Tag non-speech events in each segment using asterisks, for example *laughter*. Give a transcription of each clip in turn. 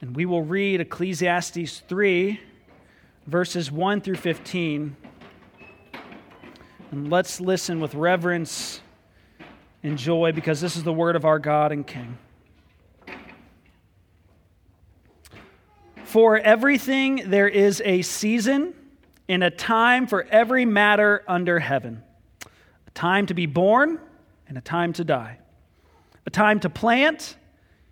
And we will read Ecclesiastes 3, verses 1 through 15. And let's listen with reverence and joy because this is the word of our God and King. For everything there is a season and a time for every matter under heaven a time to be born and a time to die, a time to plant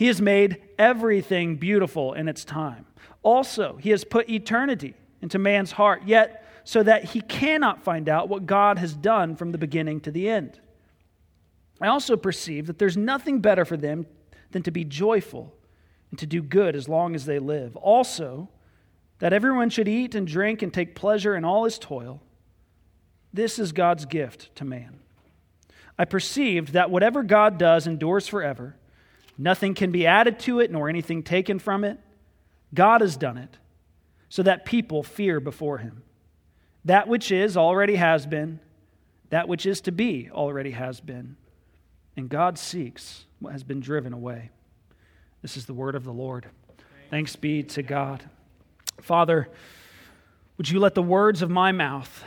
He has made everything beautiful in its time. Also, He has put eternity into man's heart, yet so that he cannot find out what God has done from the beginning to the end. I also perceive that there's nothing better for them than to be joyful and to do good as long as they live. Also, that everyone should eat and drink and take pleasure in all his toil. This is God's gift to man. I perceived that whatever God does endures forever. Nothing can be added to it, nor anything taken from it. God has done it, so that people fear before him. That which is already has been, that which is to be already has been and God seeks what has been driven away. This is the word of the Lord. Thanks be to God. Father, would you let the words of my mouth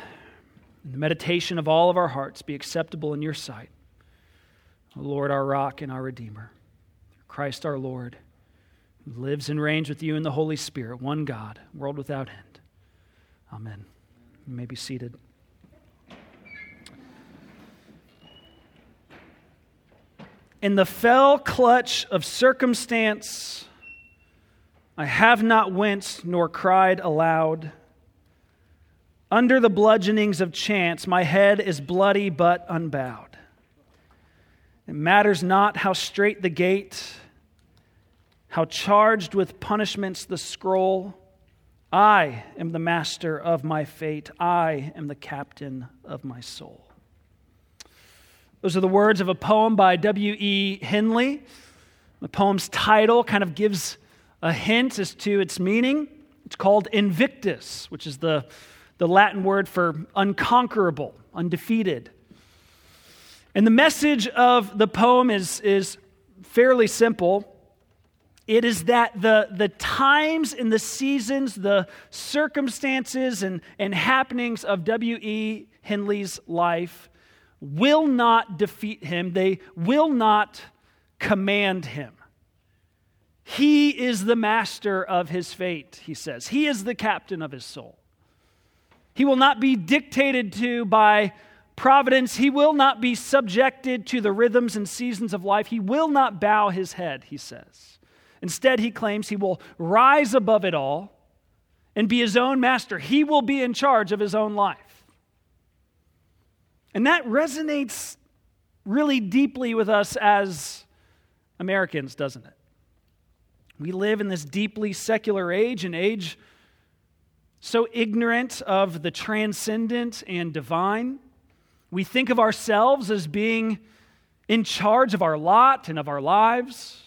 and the meditation of all of our hearts be acceptable in your sight? O Lord, our rock and our Redeemer, Christ our Lord, who lives and reigns with you in the Holy Spirit, one God, world without end. Amen. You may be seated. In the fell clutch of circumstance, I have not winced nor cried aloud. Under the bludgeonings of chance, my head is bloody but unbowed. It matters not how straight the gate, how charged with punishments the scroll. I am the master of my fate. I am the captain of my soul. Those are the words of a poem by W.E. Henley. The poem's title kind of gives a hint as to its meaning. It's called Invictus, which is the, the Latin word for unconquerable, undefeated. And the message of the poem is, is fairly simple. It is that the, the times and the seasons, the circumstances and, and happenings of W.E. Henley's life will not defeat him, they will not command him. He is the master of his fate, he says. He is the captain of his soul. He will not be dictated to by providence. He will not be subjected to the rhythms and seasons of life. He will not bow his head, he says. Instead, he claims he will rise above it all and be his own master. He will be in charge of his own life. And that resonates really deeply with us as Americans, doesn't it? We live in this deeply secular age, an age so ignorant of the transcendent and divine. We think of ourselves as being in charge of our lot and of our lives.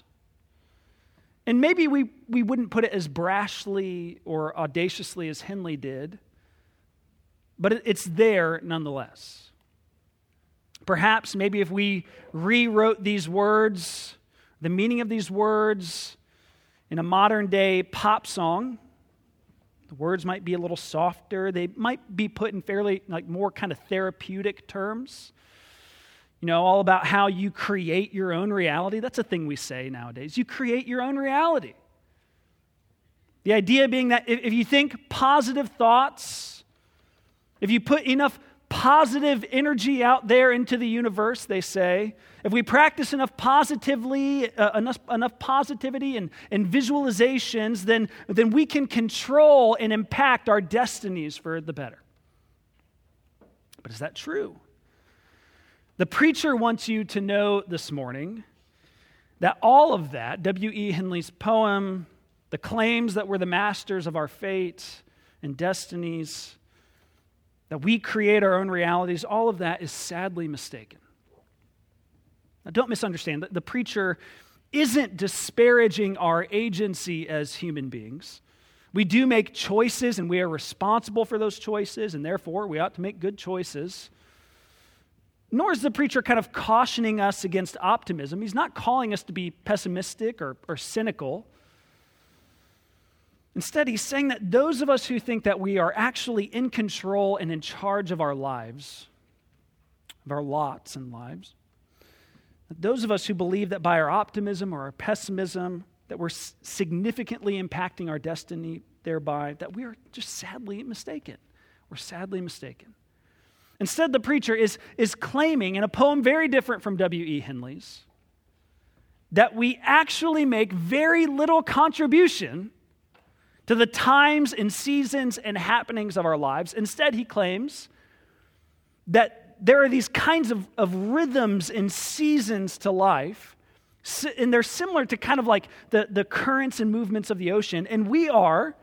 And maybe we, we wouldn't put it as brashly or audaciously as Henley did, but it's there nonetheless. Perhaps, maybe if we rewrote these words, the meaning of these words in a modern day pop song, the words might be a little softer. They might be put in fairly, like, more kind of therapeutic terms. You know, all about how you create your own reality. That's a thing we say nowadays. You create your own reality. The idea being that if you think positive thoughts, If you put enough positive energy out there into the universe, they say, if we practice enough positively, uh, enough, enough positivity and, and visualizations, then, then we can control and impact our destinies for the better. But is that true? The preacher wants you to know this morning that all of that, W.E. Henley's poem, the claims that we're the masters of our fate and destinies, that we create our own realities, all of that is sadly mistaken. Now, don't misunderstand. The, the preacher isn't disparaging our agency as human beings. We do make choices and we are responsible for those choices, and therefore we ought to make good choices. Nor is the preacher kind of cautioning us against optimism. He's not calling us to be pessimistic or, or cynical. Instead, he's saying that those of us who think that we are actually in control and in charge of our lives, of our lots and lives, those of us who believe that by our optimism or our pessimism, that we're significantly impacting our destiny thereby, that we are just sadly mistaken. We're sadly mistaken. Instead, the preacher is, is claiming in a poem very different from W.E. Henley's that we actually make very little contribution to the times and seasons and happenings of our lives. Instead, he claims that there are these kinds of, of rhythms and seasons to life, and they're similar to kind of like the, the currents and movements of the ocean. And we are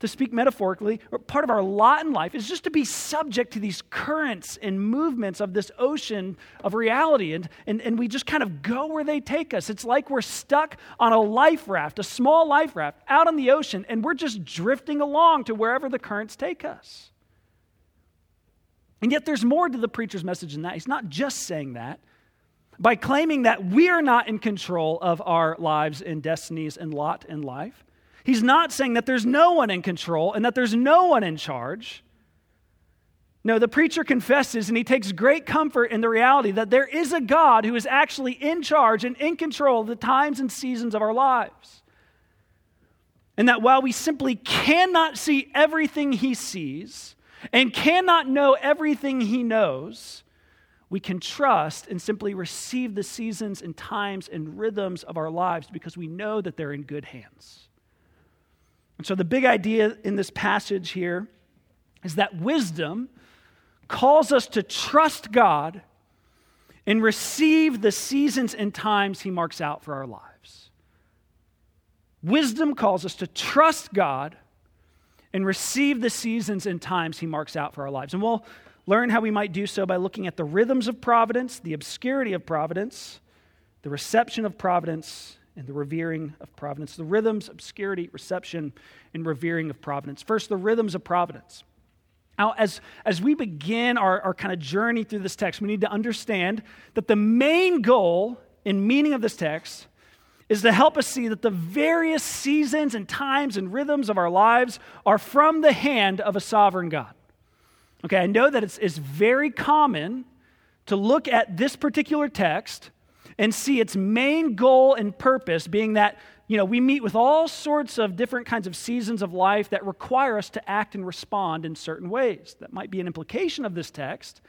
to speak metaphorically, part of our lot in life is just to be subject to these currents and movements of this ocean of reality. And, and, and we just kind of go where they take us. It's like we're stuck on a life raft, a small life raft, out on the ocean, and we're just drifting along to wherever the currents take us. And yet, there's more to the preacher's message than that. He's not just saying that. By claiming that we are not in control of our lives and destinies and lot in life, He's not saying that there's no one in control and that there's no one in charge. No, the preacher confesses and he takes great comfort in the reality that there is a God who is actually in charge and in control of the times and seasons of our lives. And that while we simply cannot see everything he sees and cannot know everything he knows, we can trust and simply receive the seasons and times and rhythms of our lives because we know that they're in good hands. And so, the big idea in this passage here is that wisdom calls us to trust God and receive the seasons and times He marks out for our lives. Wisdom calls us to trust God and receive the seasons and times He marks out for our lives. And we'll learn how we might do so by looking at the rhythms of providence, the obscurity of providence, the reception of providence, and the revering of providence. The rhythms, obscurity, reception, and revering of providence. First, the rhythms of providence. Now, as, as we begin our, our kind of journey through this text, we need to understand that the main goal and meaning of this text is to help us see that the various seasons and times and rhythms of our lives are from the hand of a sovereign God. Okay, I know that it's, it's very common to look at this particular text and see its main goal and purpose being that, you know, we meet with all sorts of different kinds of seasons of life that require us to act and respond in certain ways. That might be an implication of this text.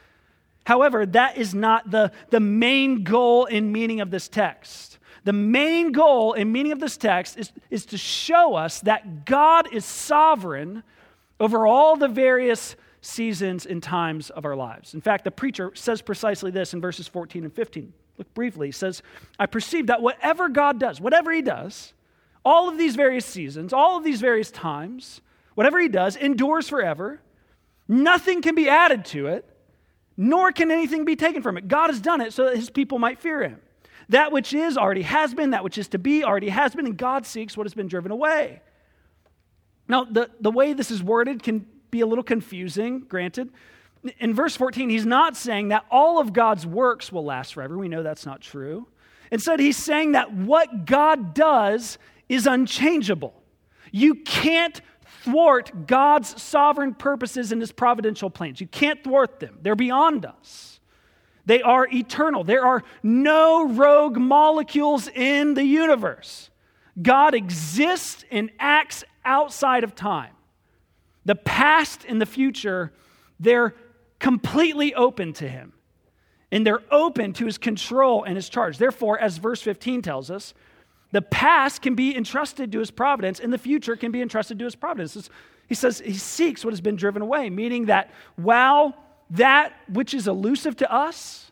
However, that is not the, the main goal and meaning of this text. The main goal and meaning of this text is, is to show us that God is sovereign over all the various seasons and times of our lives. In fact, the preacher says precisely this in verses 14 and 15. Look briefly. He says, I perceive that whatever God does, whatever He does, all of these various seasons, all of these various times, whatever He does endures forever. Nothing can be added to it, nor can anything be taken from it. God has done it so that His people might fear Him. That which is already has been, that which is to be already has been, and God seeks what has been driven away. Now, the, the way this is worded can be a little confusing, granted. In verse 14, he's not saying that all of God's works will last forever. We know that's not true. Instead, he's saying that what God does is unchangeable. You can't thwart God's sovereign purposes and his providential plans. You can't thwart them, they're beyond us. They are eternal. There are no rogue molecules in the universe. God exists and acts outside of time. The past and the future they're completely open to him. And they're open to his control and his charge. Therefore, as verse 15 tells us, the past can be entrusted to his providence, and the future can be entrusted to his providence. He says he seeks what has been driven away, meaning that while that which is elusive to us,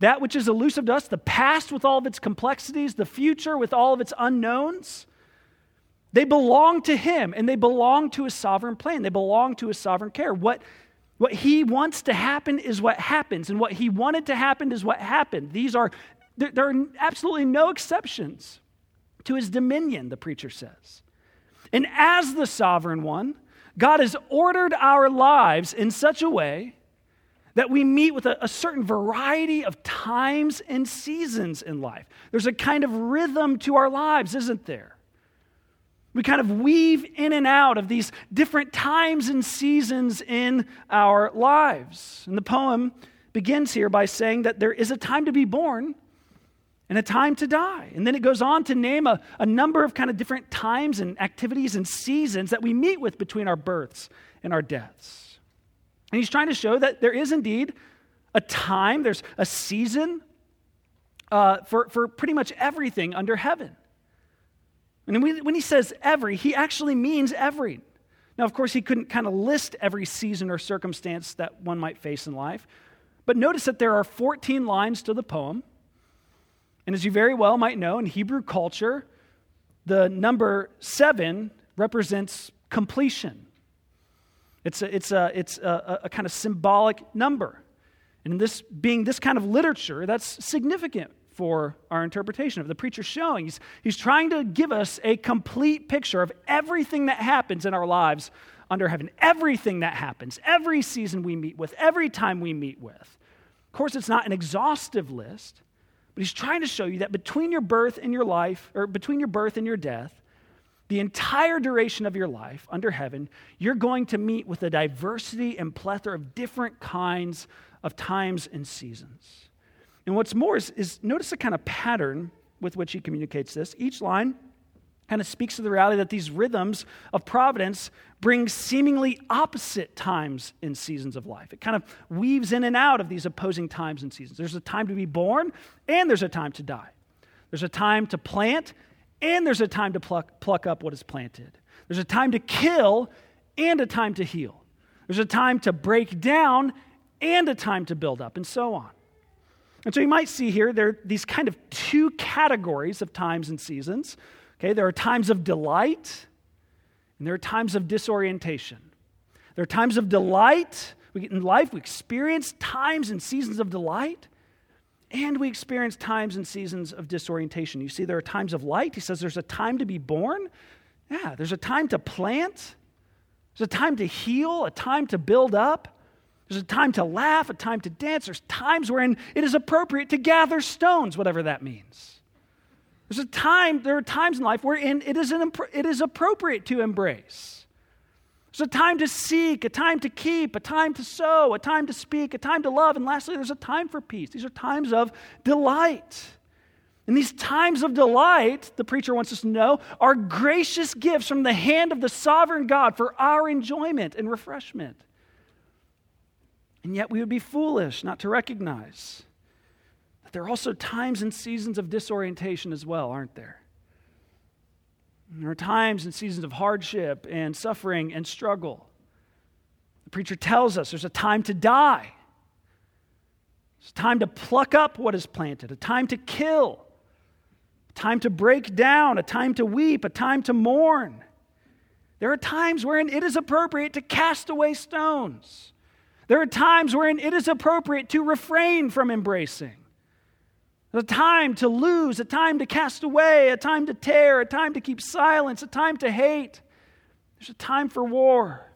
that which is elusive to us, the past with all of its complexities, the future with all of its unknowns, they belong to him and they belong to his sovereign plan. They belong to his sovereign care. What, what he wants to happen is what happens, and what he wanted to happen is what happened. These are, there, are absolutely no exceptions to his dominion, the preacher says. And as the sovereign one, God has ordered our lives in such a way that we meet with a, a, certain variety of times and seasons in life. There's a kind of rhythm to our lives, isn't there? We kind of weave in and out of these different times and seasons in our lives. And the poem begins here by saying that there is a time to be born and a time to die. And then it goes on to name a, a number of kind of different times and activities and seasons that we meet with between our births and our deaths. And he's trying to show that there is indeed a time, there's a season uh, for, for pretty much everything under heaven. And when he says every, he actually means every. Now, of course, he couldn't kind of list every season or circumstance that one might face in life. But notice that there are 14 lines to the poem. And as you very well might know, in Hebrew culture, the number seven represents completion. It's a, it's a, it's a, a kind of symbolic number. And in this being this kind of literature, that's significant for our interpretation of the preacher showing. He's, he's trying to give us a complete picture of everything that happens in our lives under heaven. Everything that happens, every season we meet with, every time we meet with. Of course, it's not an exhaustive list, but he's trying to show you that between your birth and your life, or between your birth and your death, the entire duration of your life under heaven, you're going to meet with a diversity and plethora of different kinds of times and seasons. And what's more is, is notice the kind of pattern with which he communicates this. Each line kind of speaks to the reality that these rhythms of providence bring seemingly opposite times in seasons of life. It kind of weaves in and out of these opposing times and seasons. There's a time to be born, and there's a time to die. There's a time to plant, and there's a time to pluck, pluck up what is planted. There's a time to kill, and a time to heal. There's a time to break down, and a time to build up, and so on. And so you might see here there are these kind of two categories of times and seasons. Okay, there are times of delight and there are times of disorientation. There are times of delight. We get in life, we experience times and seasons of delight, and we experience times and seasons of disorientation. You see, there are times of light. He says there's a time to be born. Yeah, there's a time to plant. There's a time to heal, a time to build up. There's a time to laugh, a time to dance. There's times wherein it is appropriate to gather stones, whatever that means. There's a time, there are times in life wherein it is, an, it is appropriate to embrace. There's a time to seek, a time to keep, a time to sew, a time to speak, a time to love, and lastly, there's a time for peace. These are times of delight. And these times of delight, the preacher wants us to know, are gracious gifts from the hand of the sovereign God for our enjoyment and refreshment. And yet we would be foolish not to recognize that there are also times and seasons of disorientation as well, aren't there? There are times and seasons of hardship and suffering and struggle. The preacher tells us there's a time to die. It's time to pluck up what is planted, a time to kill, a time to break down, a time to weep, a time to mourn. There are times wherein it is appropriate to cast away stones. There are times wherein it is appropriate to refrain from embracing a time to lose, a time to cast away, a time to tear, a time to keep silence, a time to hate. There's a time for war.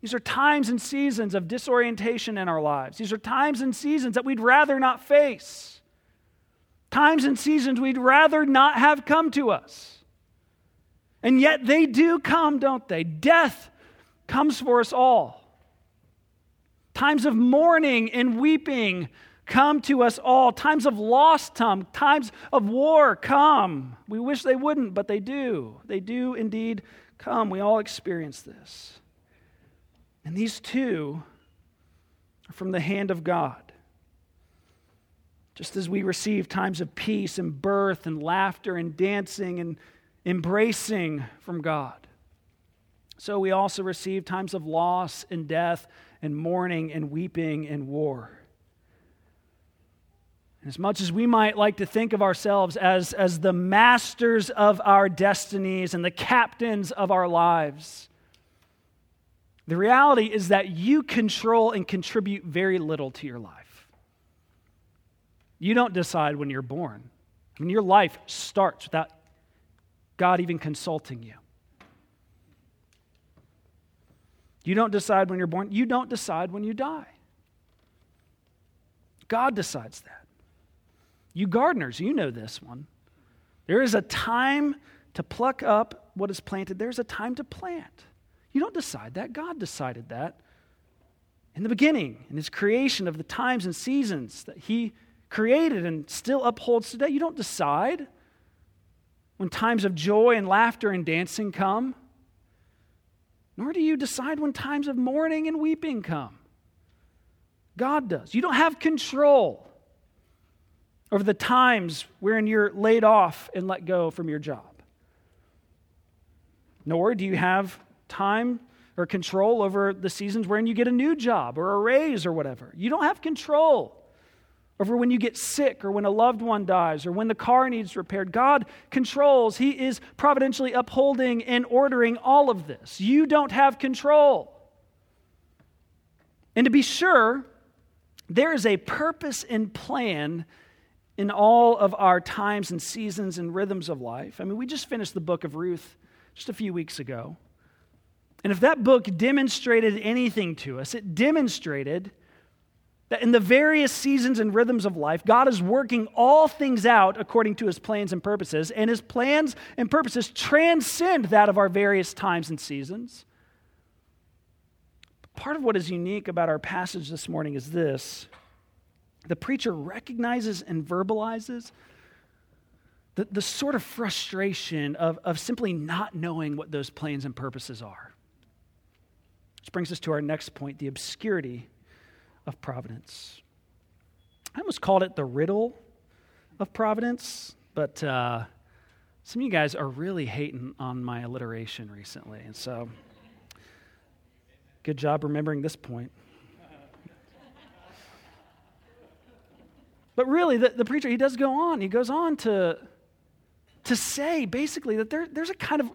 These are times and seasons of disorientation in our lives. These are times and seasons that we'd rather not face. Times and seasons we'd rather not have come to us. And yet they do come, don't they? Death comes for us all. Times of mourning and weeping come to us all. Times of loss come. times of war come. We wish they wouldn't, but they do. They do indeed come. We all experience this. And these two are from the hand of God. Just as we receive times of peace and birth and laughter and dancing and embracing from God, so we also receive times of loss and death and mourning and weeping and war. And as much as we might like to think of ourselves as, as the masters of our destinies and the captains of our lives, the reality is that you control and contribute very little to your life. You don't decide when you're born. I mean, your life starts without God even consulting you. You don't decide when you're born, you don't decide when you die. God decides that. You gardeners, you know this one. There is a time to pluck up what is planted, there's a time to plant. You don't decide that. God decided that in the beginning, in his creation of the times and seasons that he created and still upholds today. You don't decide when times of joy and laughter and dancing come, nor do you decide when times of mourning and weeping come. God does. You don't have control over the times wherein you're laid off and let go from your job. Nor do you have time or control over the seasons wherein you get a new job or a raise or whatever. You don't have control over when you get sick or when a loved one dies or when the car needs repaired. God controls. He is providentially upholding and ordering all of this. You don't have control. And to be sure, there is a purpose and plan in all of our times and seasons and rhythms of life. I mean, we just finished the book of Ruth just a few weeks ago. And if that book demonstrated anything to us, it demonstrated that in the various seasons and rhythms of life, God is working all things out according to his plans and purposes, and his plans and purposes transcend that of our various times and seasons. Part of what is unique about our passage this morning is this the preacher recognizes and verbalizes the, the sort of frustration of, of simply not knowing what those plans and purposes are. Which brings us to our next point the obscurity of providence. I almost called it the riddle of providence, but uh, some of you guys are really hating on my alliteration recently. And so, good job remembering this point. But really, the, the preacher, he does go on. He goes on to, to say basically that there, there's a kind of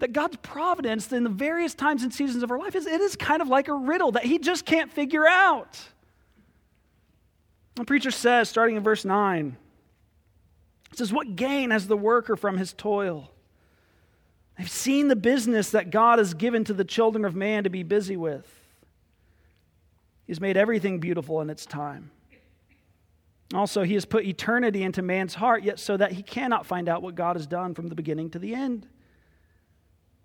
that God's providence in the various times and seasons of our life is it is kind of like a riddle that he just can't figure out. The preacher says, starting in verse 9, it says, What gain has the worker from his toil? They've seen the business that God has given to the children of man to be busy with. He's made everything beautiful in its time. Also, he has put eternity into man's heart, yet so that he cannot find out what God has done from the beginning to the end.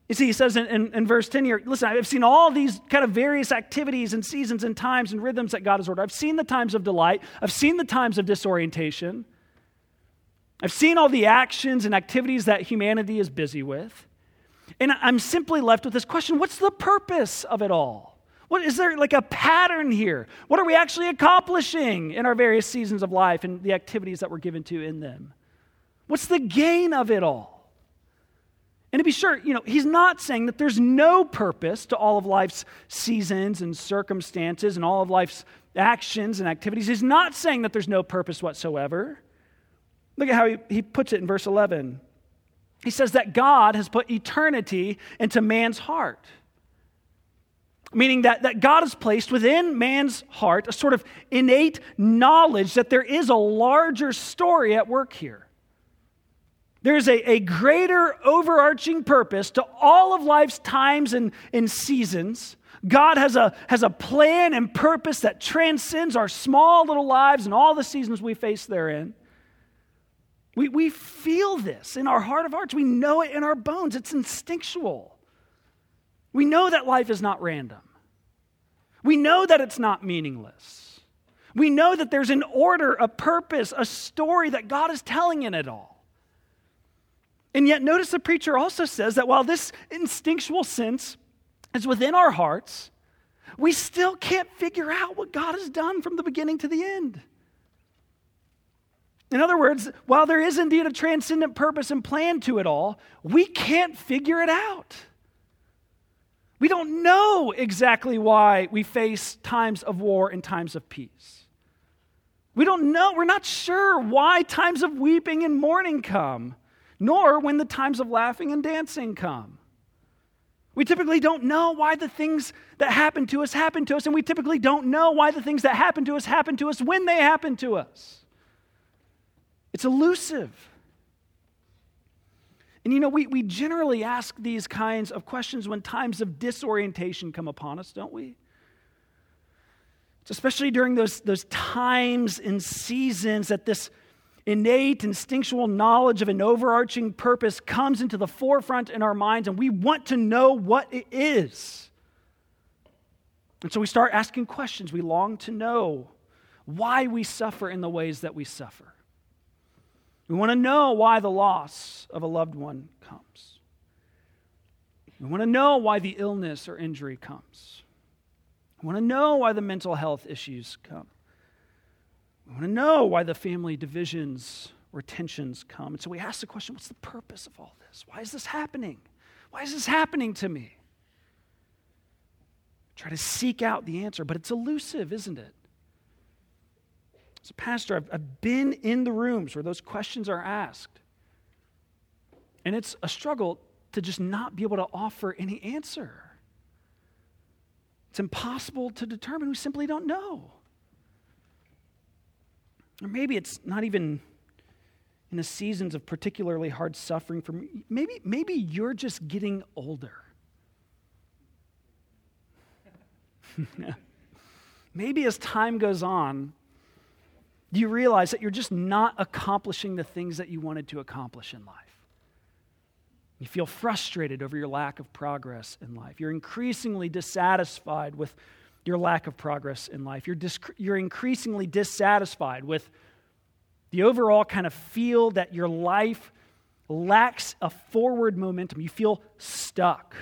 You see, he says in, in, in, verse 10 here, listen, I've seen all these kind of various activities and seasons and times and rhythms that God has ordered. I've seen the times of delight, I've seen the times of disorientation, I've seen all the actions and activities that humanity is busy with. And I'm simply left with this question what's the purpose of it all? What is there like a pattern here? What are we actually accomplishing in our various seasons of life and the activities that we're given to in them? What's the gain of it all? And to be sure, you know, he's not saying that there's no purpose to all of life's seasons and circumstances and all of life's actions and activities. He's not saying that there's no purpose whatsoever. Look at how he, he puts it in verse 11. He says that God has put eternity into man's heart. Meaning that, that God has placed within man's heart a sort of innate knowledge that there is a larger story at work here. There's a, a greater overarching purpose to all of life's times and, and seasons. God has a, has a plan and purpose that transcends our small little lives and all the seasons we face therein. We, we feel this in our heart of hearts. We know it in our bones. It's instinctual. We know that life is not random. We know that it's not meaningless. We know that there's an order, a purpose, a story that God is telling in it all. And yet, notice the preacher also says that while this instinctual sense is within our hearts, We still can't figure out what God has done from the beginning to the end. In other words, while there is indeed a transcendent purpose and plan to it all, we can't figure it out. We don't know exactly why we face times of war and times of peace. We don't know, we're not sure why times of weeping and mourning come, nor when the times of laughing and dancing come. We typically don't know why the things that happen to us happen to us, and we typically don't know why the things that happen to us happen to us when they happen to us. It's elusive. And you know, we, we generally ask these kinds of questions when times of disorientation come upon us, don't we? It's especially during those, those times and seasons that this innate instinctual knowledge of an overarching purpose comes into the forefront in our minds, and we want to know what it is. And so we start asking questions. We long to know why we suffer in the ways that we suffer. We want to know why the loss of a loved one comes. We want to know why the illness or injury comes. We want to know why the mental health issues come. We want to know why the family divisions or tensions come. And so we ask the question what's the purpose of all this? Why is this happening? Why is this happening to me? Try to seek out the answer, but it's elusive, isn't it? As a pastor, I've, I've been in the rooms where those questions are asked. And it's a struggle to just not be able to offer any answer. It's impossible to determine. We simply don't know. Or maybe it's not even in the seasons of particularly hard suffering for me. Maybe, maybe you're just getting older. *laughs* maybe as time goes on, you realize that you're just not accomplishing the things that you wanted to accomplish in life? You feel frustrated over your lack of progress in life. You're increasingly dissatisfied with your lack of progress in life. You're, you're increasingly dissatisfied with the overall kind of feel that your life lacks a forward momentum. You feel stuck.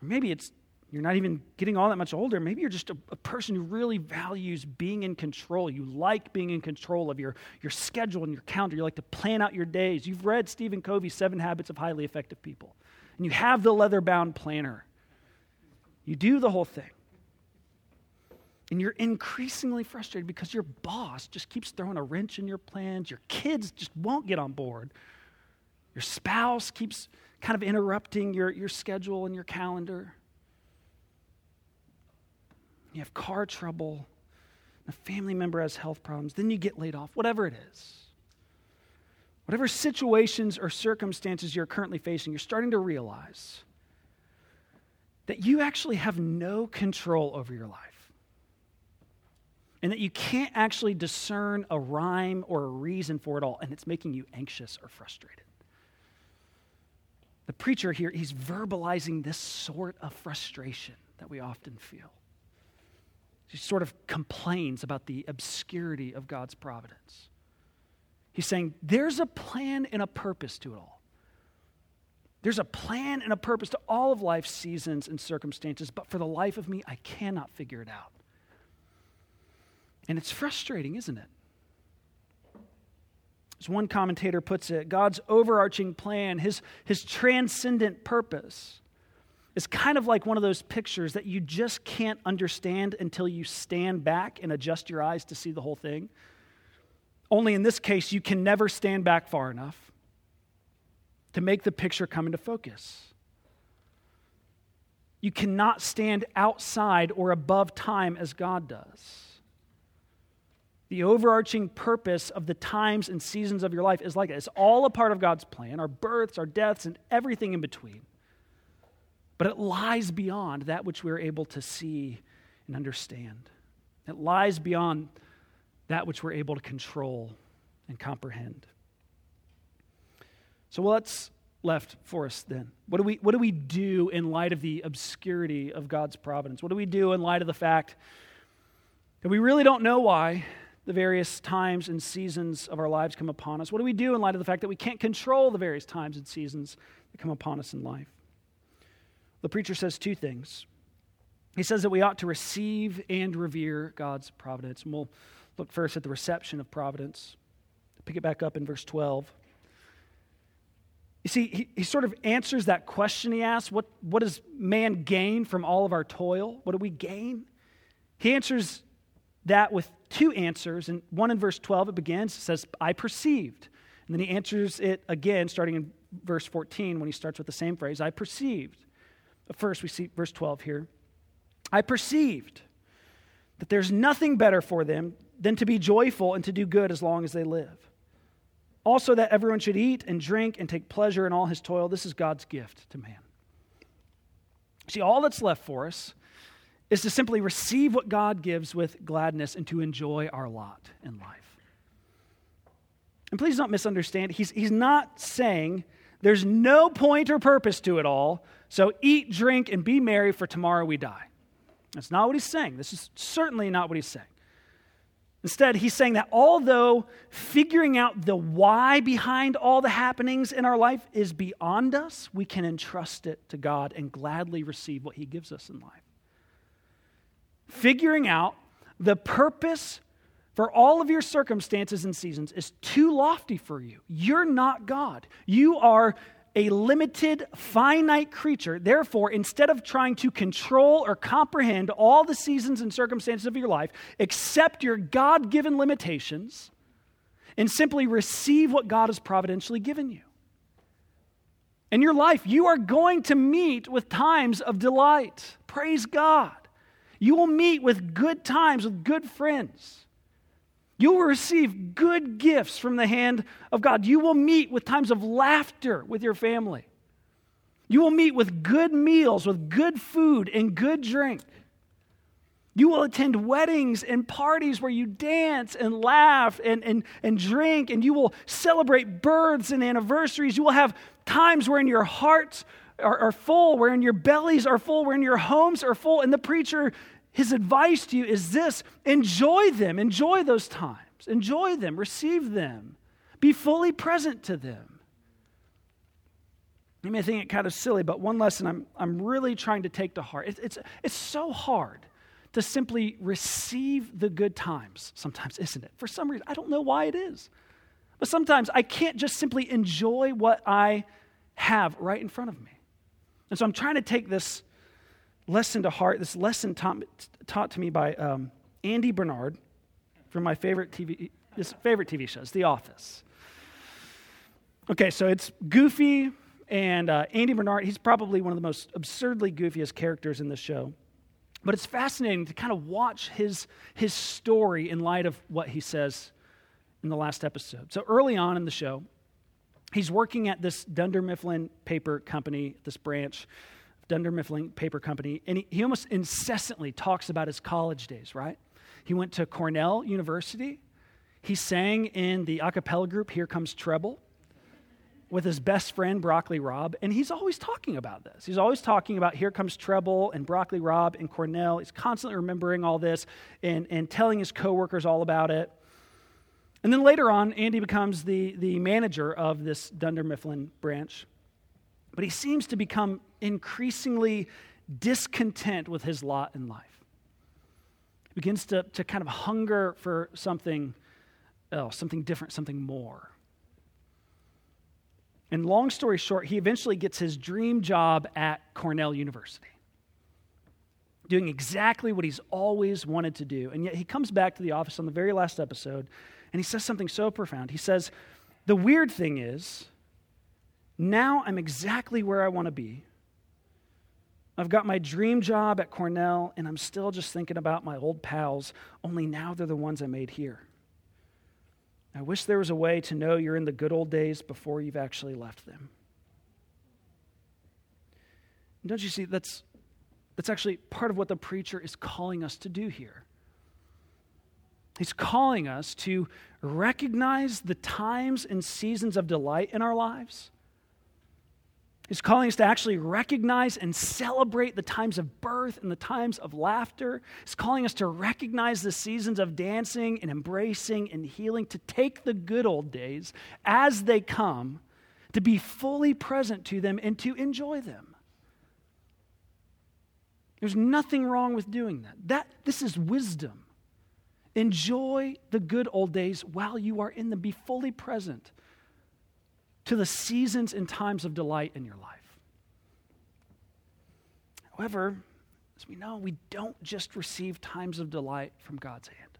Maybe it's you're not even getting all that much older. Maybe you're just a, a, person who really values being in control. You like being in control of your, your schedule and your calendar. You like to plan out your days. You've read Stephen Covey's Seven Habits of Highly Effective People, and you have the leather bound planner. You do the whole thing. And you're increasingly frustrated because your boss just keeps throwing a wrench in your plans. Your kids just won't get on board. Your spouse keeps kind of interrupting your, your schedule and your calendar you have car trouble, a family member has health problems, then you get laid off, whatever it is. Whatever situations or circumstances you're currently facing, you're starting to realize that you actually have no control over your life. And that you can't actually discern a rhyme or a reason for it all, and it's making you anxious or frustrated. The preacher here, he's verbalizing this sort of frustration that we often feel. He sort of complains about the obscurity of God's providence. He's saying there's a plan and a purpose to it all. There's a plan and a purpose to all of life's seasons and circumstances, but for the life of me, I cannot figure it out. And it's frustrating, isn't it? As one commentator puts it, God's overarching plan, his, his transcendent purpose, is kind of like one of those pictures that you just can't understand until you stand back and adjust your eyes to see the whole thing. Only in this case, you can never stand back far enough to make the picture come into focus. You cannot stand outside or above time as God does. The overarching purpose of the times and seasons of your life is like. It's all a part of God's plan our births, our deaths, and everything in between but it lies beyond that which we're able to see and understand. It lies beyond that which we're able to control and comprehend. So, what's left for us then? What do, we, what do we do in light of the obscurity of God's providence? What do we do in light of the fact that we really don't know why the various times and seasons of our lives come upon us? What do we do in light of the fact that we can't control the various times and seasons that come upon us in life? The preacher says two things. He says that we ought to receive and revere God's providence. And we'll look first at the reception of providence. Pick it back up in verse 12. You see, he, he sort of answers that question he asks what, what does man gain from all of our toil? What do we gain? He answers that with two answers. And one in verse 12, it begins, it says, I perceived. And then he answers it again, starting in verse 14, when he starts with the same phrase, I perceived. But first, we see verse 12 here. I perceived that there's nothing better for them than to be joyful and to do good as long as they live. Also, that everyone should eat and drink and take pleasure in all his toil. This is God's gift to man. See, all that's left for us is to simply receive what God gives with gladness and to enjoy our lot in life. And please don't misunderstand, he's, he's not saying there's no point or purpose to it all, so eat, drink, and be merry, for tomorrow we die. That's not what he's saying. This is certainly not what he's saying. Instead, he's saying that although figuring out the why behind all the happenings in our life is beyond us, we can entrust it to God and gladly receive what he gives us in life. Figuring out the purpose for all of your circumstances and seasons is too lofty for you. You're not God. You are a limited, finite creature. Therefore, instead of trying to control or comprehend all the seasons and circumstances of your life, accept your God given limitations and simply receive what God has providentially given you. In your life, you are going to meet with times of delight. Praise God. You will meet with good times with good friends. You will receive good gifts from the hand of God. You will meet with times of laughter with your family. You will meet with good meals, with good food and good drink. You will attend weddings and parties where you dance and laugh and, and, and drink, and you will celebrate births and anniversaries. You will have times wherein your hearts are, are full, wherein your bellies are full, wherein your homes are full. And the preacher his advice to you is this enjoy them, enjoy those times, enjoy them, receive them, be fully present to them. You may think it kind of silly, but one lesson I'm, I'm really trying to take to heart. It, it's, it's so hard to simply receive the good times sometimes, isn't it? For some reason, I don't know why it is. But sometimes I can't just simply enjoy what I have right in front of me. And so I'm trying to take this lesson to heart, this lesson taught, taught to me by um, Andy Bernard from my favorite TV, his favorite TV shows, The Office. Okay, so it's goofy, and uh, Andy Bernard, he's probably one of the most absurdly goofiest characters in the show. But it's fascinating to kind of watch his, his story in light of what he says in the last episode. So early on in the show, he's working at this Dunder Mifflin paper company, this branch, Dunder Mifflin Paper Company, and he, he almost incessantly talks about his college days, right? He went to Cornell University. He sang in the a cappella group Here Comes Treble with his best friend Broccoli Rob, and he's always talking about this. He's always talking about Here Comes Treble and Broccoli Rob and Cornell. He's constantly remembering all this and, and telling his coworkers all about it. And then later on, Andy becomes the, the manager of this Dunder Mifflin branch. But he seems to become increasingly discontent with his lot in life. He begins to, to kind of hunger for something else, something different, something more. And long story short, he eventually gets his dream job at Cornell University, doing exactly what he's always wanted to do. And yet he comes back to the office on the very last episode and he says something so profound. He says, The weird thing is, now I'm exactly where I want to be. I've got my dream job at Cornell, and I'm still just thinking about my old pals, only now they're the ones I made here. I wish there was a way to know you're in the good old days before you've actually left them. don't you see, that's, that's actually part of what the preacher is calling us to do here. He's calling us to recognize the times and seasons of delight in our lives He's calling us to actually recognize and celebrate the times of birth and the times of laughter. He's calling us to recognize the seasons of dancing and embracing and healing, to take the good old days as they come, to be fully present to them and to enjoy them. There's nothing wrong with doing that. that this is wisdom. Enjoy the good old days while you are in them. Be fully present to the seasons and times of delight in your life. However, as we know, we don't just receive times of delight from God's hand.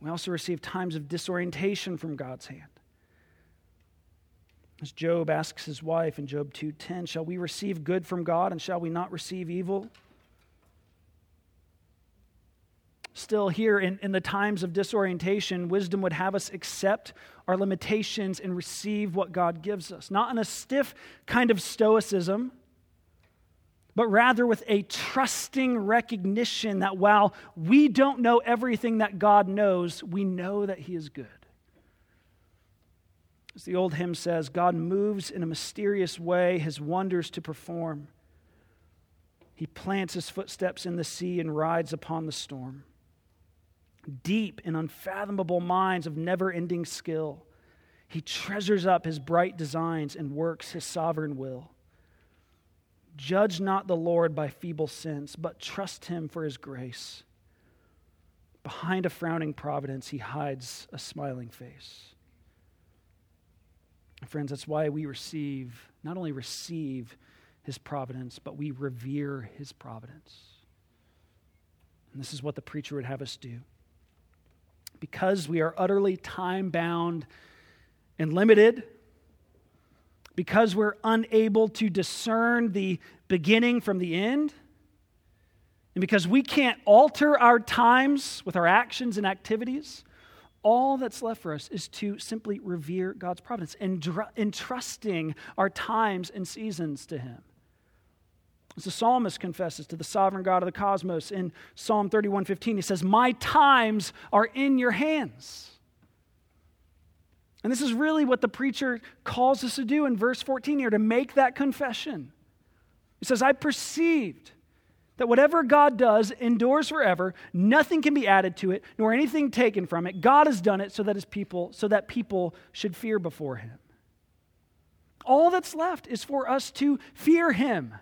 We also receive times of disorientation from God's hand. As Job asks his wife in Job 2:10, "Shall we receive good from God and shall we not receive evil?" Still, here in, in the times of disorientation, wisdom would have us accept our limitations and receive what God gives us. Not in a stiff kind of stoicism, but rather with a trusting recognition that while we don't know everything that God knows, we know that He is good. As the old hymn says, God moves in a mysterious way, His wonders to perform. He plants His footsteps in the sea and rides upon the storm deep and unfathomable minds of never ending skill. He treasures up his bright designs and works his sovereign will. Judge not the Lord by feeble sense, but trust him for his grace. Behind a frowning providence, he hides a smiling face. Friends, that's why we receive, not only receive his providence, but we revere his providence. And this is what the preacher would have us do because we are utterly time bound and limited, because we're unable to discern the beginning from the end, and because we can't alter our times with our actions and activities, all that's left for us is to simply revere God's providence and entrusting our times and seasons to Him. As the psalmist confesses to the sovereign God of the cosmos in Psalm 31:15, he says, "My times are in your hands." And this is really what the preacher calls us to do in verse 14 here to make that confession. He says, I perceived that whatever God does endures forever, nothing can be added to it, nor anything taken from it. God has done it so that his people, so that people should fear before him. All that's left is for us to fear him.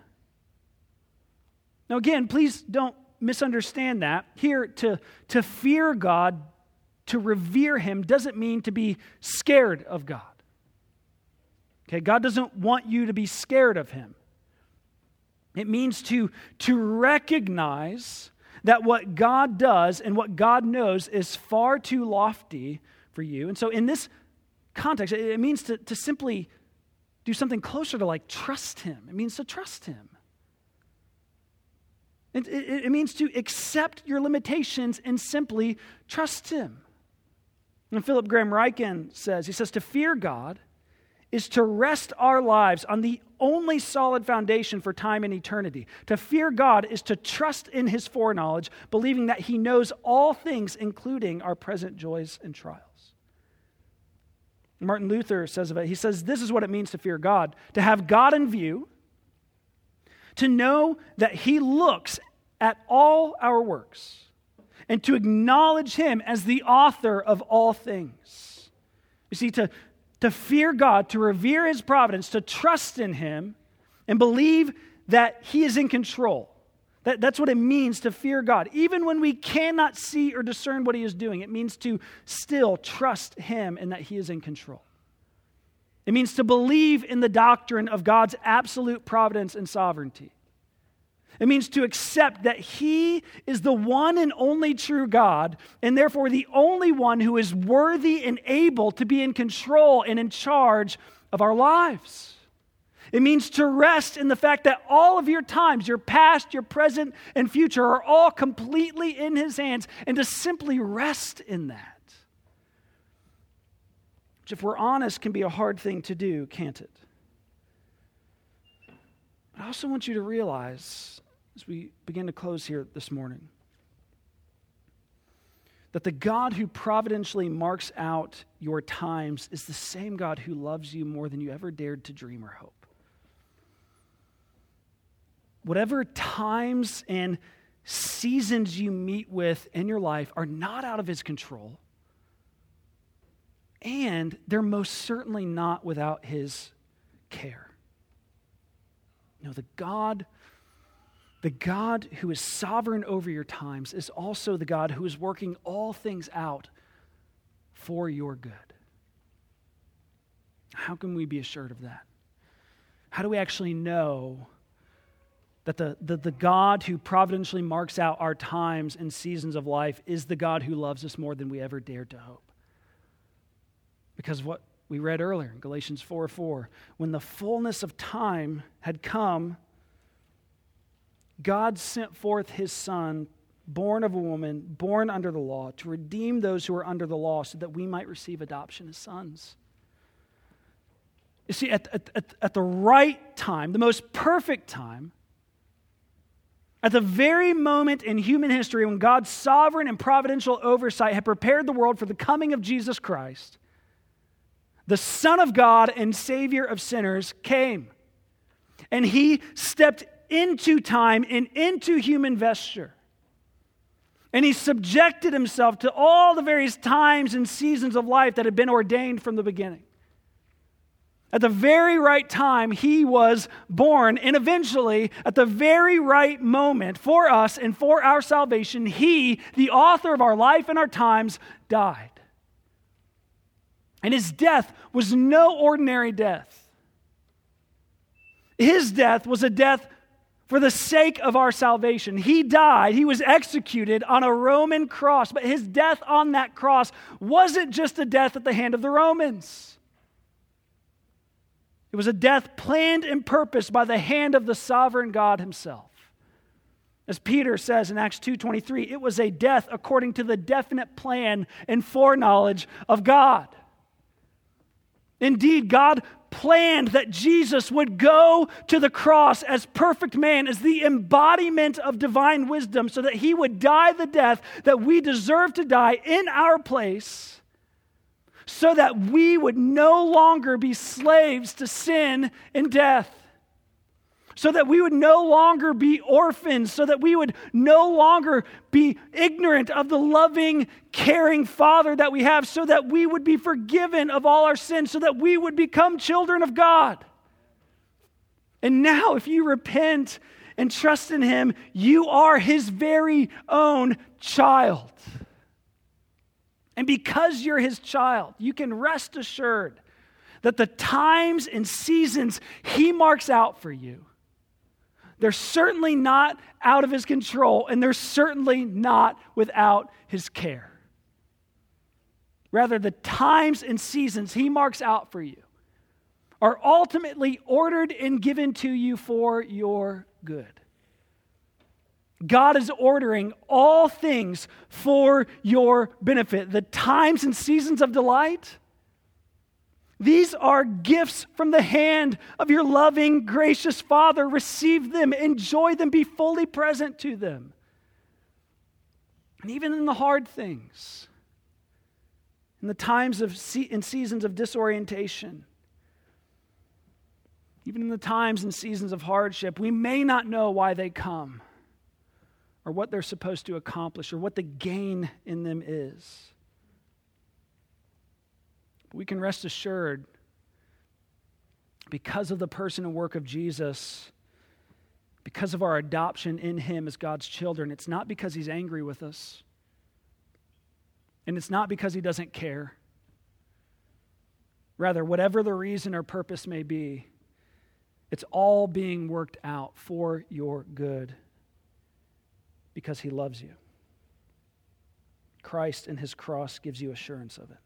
Now, again, please don't misunderstand that. Here, to, to fear God, to revere Him, doesn't mean to be scared of God. Okay, God doesn't want you to be scared of Him. It means to, to recognize that what God does and what God knows is far too lofty for you. And so, in this context, it means to, to simply do something closer to like trust Him. It means to trust Him. It, it, it, means to accept your limitations and simply trust Him. And Philip Graham Ryken says, he says, to fear God is to rest our lives on the only solid foundation for time and eternity. To fear God is to trust in His foreknowledge, believing that He knows all things, including our present joys and trials. Martin Luther says of it, he says, This is what it means to fear God to have God in view to know that He looks at all our works and to acknowledge Him as the author of all things. You see, to, to fear God, to revere His providence, to trust in Him, and believe that He is in control. That, that's what it means to fear God. Even when we cannot see or discern what He is doing, it means to still trust Him and that He is in control. It means to believe in the doctrine of God's absolute providence and sovereignty. It means to accept that He is the one and only true God, and therefore the only one who is worthy and able to be in control and in charge of our lives. It means to rest in the fact that all of your times, your past, your present, and future, are all completely in His hands, and to simply rest in that which, if we're honest, can be a hard thing to do, can't it? But I also want you to realize, as we begin to close here this morning, that the God who providentially marks out your times is the same God who loves you more than you ever dared to dream or hope. Whatever times and seasons you meet with in your life are not out of his control and they're most certainly not without his care. Know, the God The God who is sovereign over your times is also the God who is working all things out for your good. How can we be assured of that? How do we actually know that the, the, the God who providentially marks out our times and seasons of life is the God who loves us more than we ever dared to hope? Because what we read earlier in Galatians 4 4, when the fullness of time had come, God sent forth his Son, born of a woman, born under the law, to redeem those who are under the law so that we might receive adoption as sons. You see, at, at, at, the right time, the most perfect time, at the very moment in human history when God's sovereign and providential oversight had prepared the world for the coming of Jesus Christ, the Son of God and Savior of sinners came. And he stepped into time and into human vesture. And he subjected himself to all the various times and seasons of life that had been ordained from the beginning. At the very right time, he was born, and eventually, at the very right moment for us and for our salvation, he, the author of our life and our times, died. And his death was no ordinary death. His death was a death for the sake of our salvation. He died, he was executed on a Roman cross, but his death on that cross wasn't just a death at the hand of the Romans. It was a death planned and purposed by the hand of the sovereign God himself. As Peter says in Acts 2:23, it was a death according to the definite plan and foreknowledge of God. Indeed, God planned that Jesus would go to the cross as perfect man, as the embodiment of divine wisdom, so that he would die the death that we deserve to die in our place, so that we would no longer be slaves to sin and death so that we would no longer be orphans, so that we would no longer be ignorant of the loving, caring Father that we have, so that we would be forgiven of all our sins, so that we would become children of God. And now, if you repent and trust in Him, you are His very own child. And because you're His child, you can rest assured that the times and seasons He marks out for you they're certainly not out of his control, and they're certainly not without his care. Rather, the times and seasons he marks out for you are ultimately ordered and given to you for your good. God is ordering all things for your benefit. The times and seasons of delight, these are gifts from the hand of your loving, gracious Father. Receive them, enjoy them, be fully present to them. And even in the hard things, in the times of in seasons of disorientation, even in the times and seasons of hardship, we may not know why they come or what they're supposed to accomplish or what the gain in them is we can rest assured because of the person and work of Jesus, because of our adoption in Him as God's children, it's not because He's angry with us. And it's not because He doesn't care. Rather, whatever the reason or purpose may be, it's all being worked out for your good because He loves you. Christ and His cross gives you assurance of it.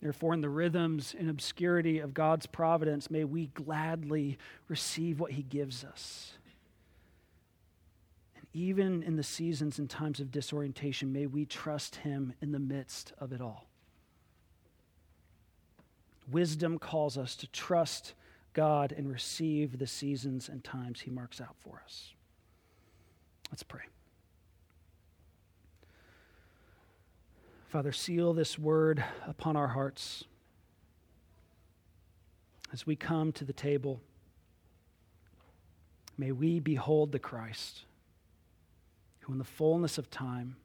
Therefore, in the rhythms and obscurity of God's providence, may we gladly receive what He gives us. And even in the seasons and times of disorientation, may we trust Him in the midst of it all. Wisdom calls us to trust God and receive the seasons and times He marks out for us. Let's pray. Father, seal this word upon our hearts as we come to the table. May we behold the Christ who, in the fullness of time,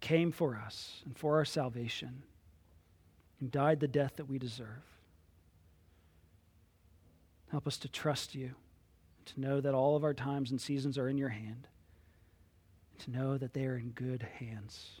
came for us and for our salvation and died the death that we deserve. Help us to trust you, to know that all of our times and seasons are in your hand, and to know that they are in good hands.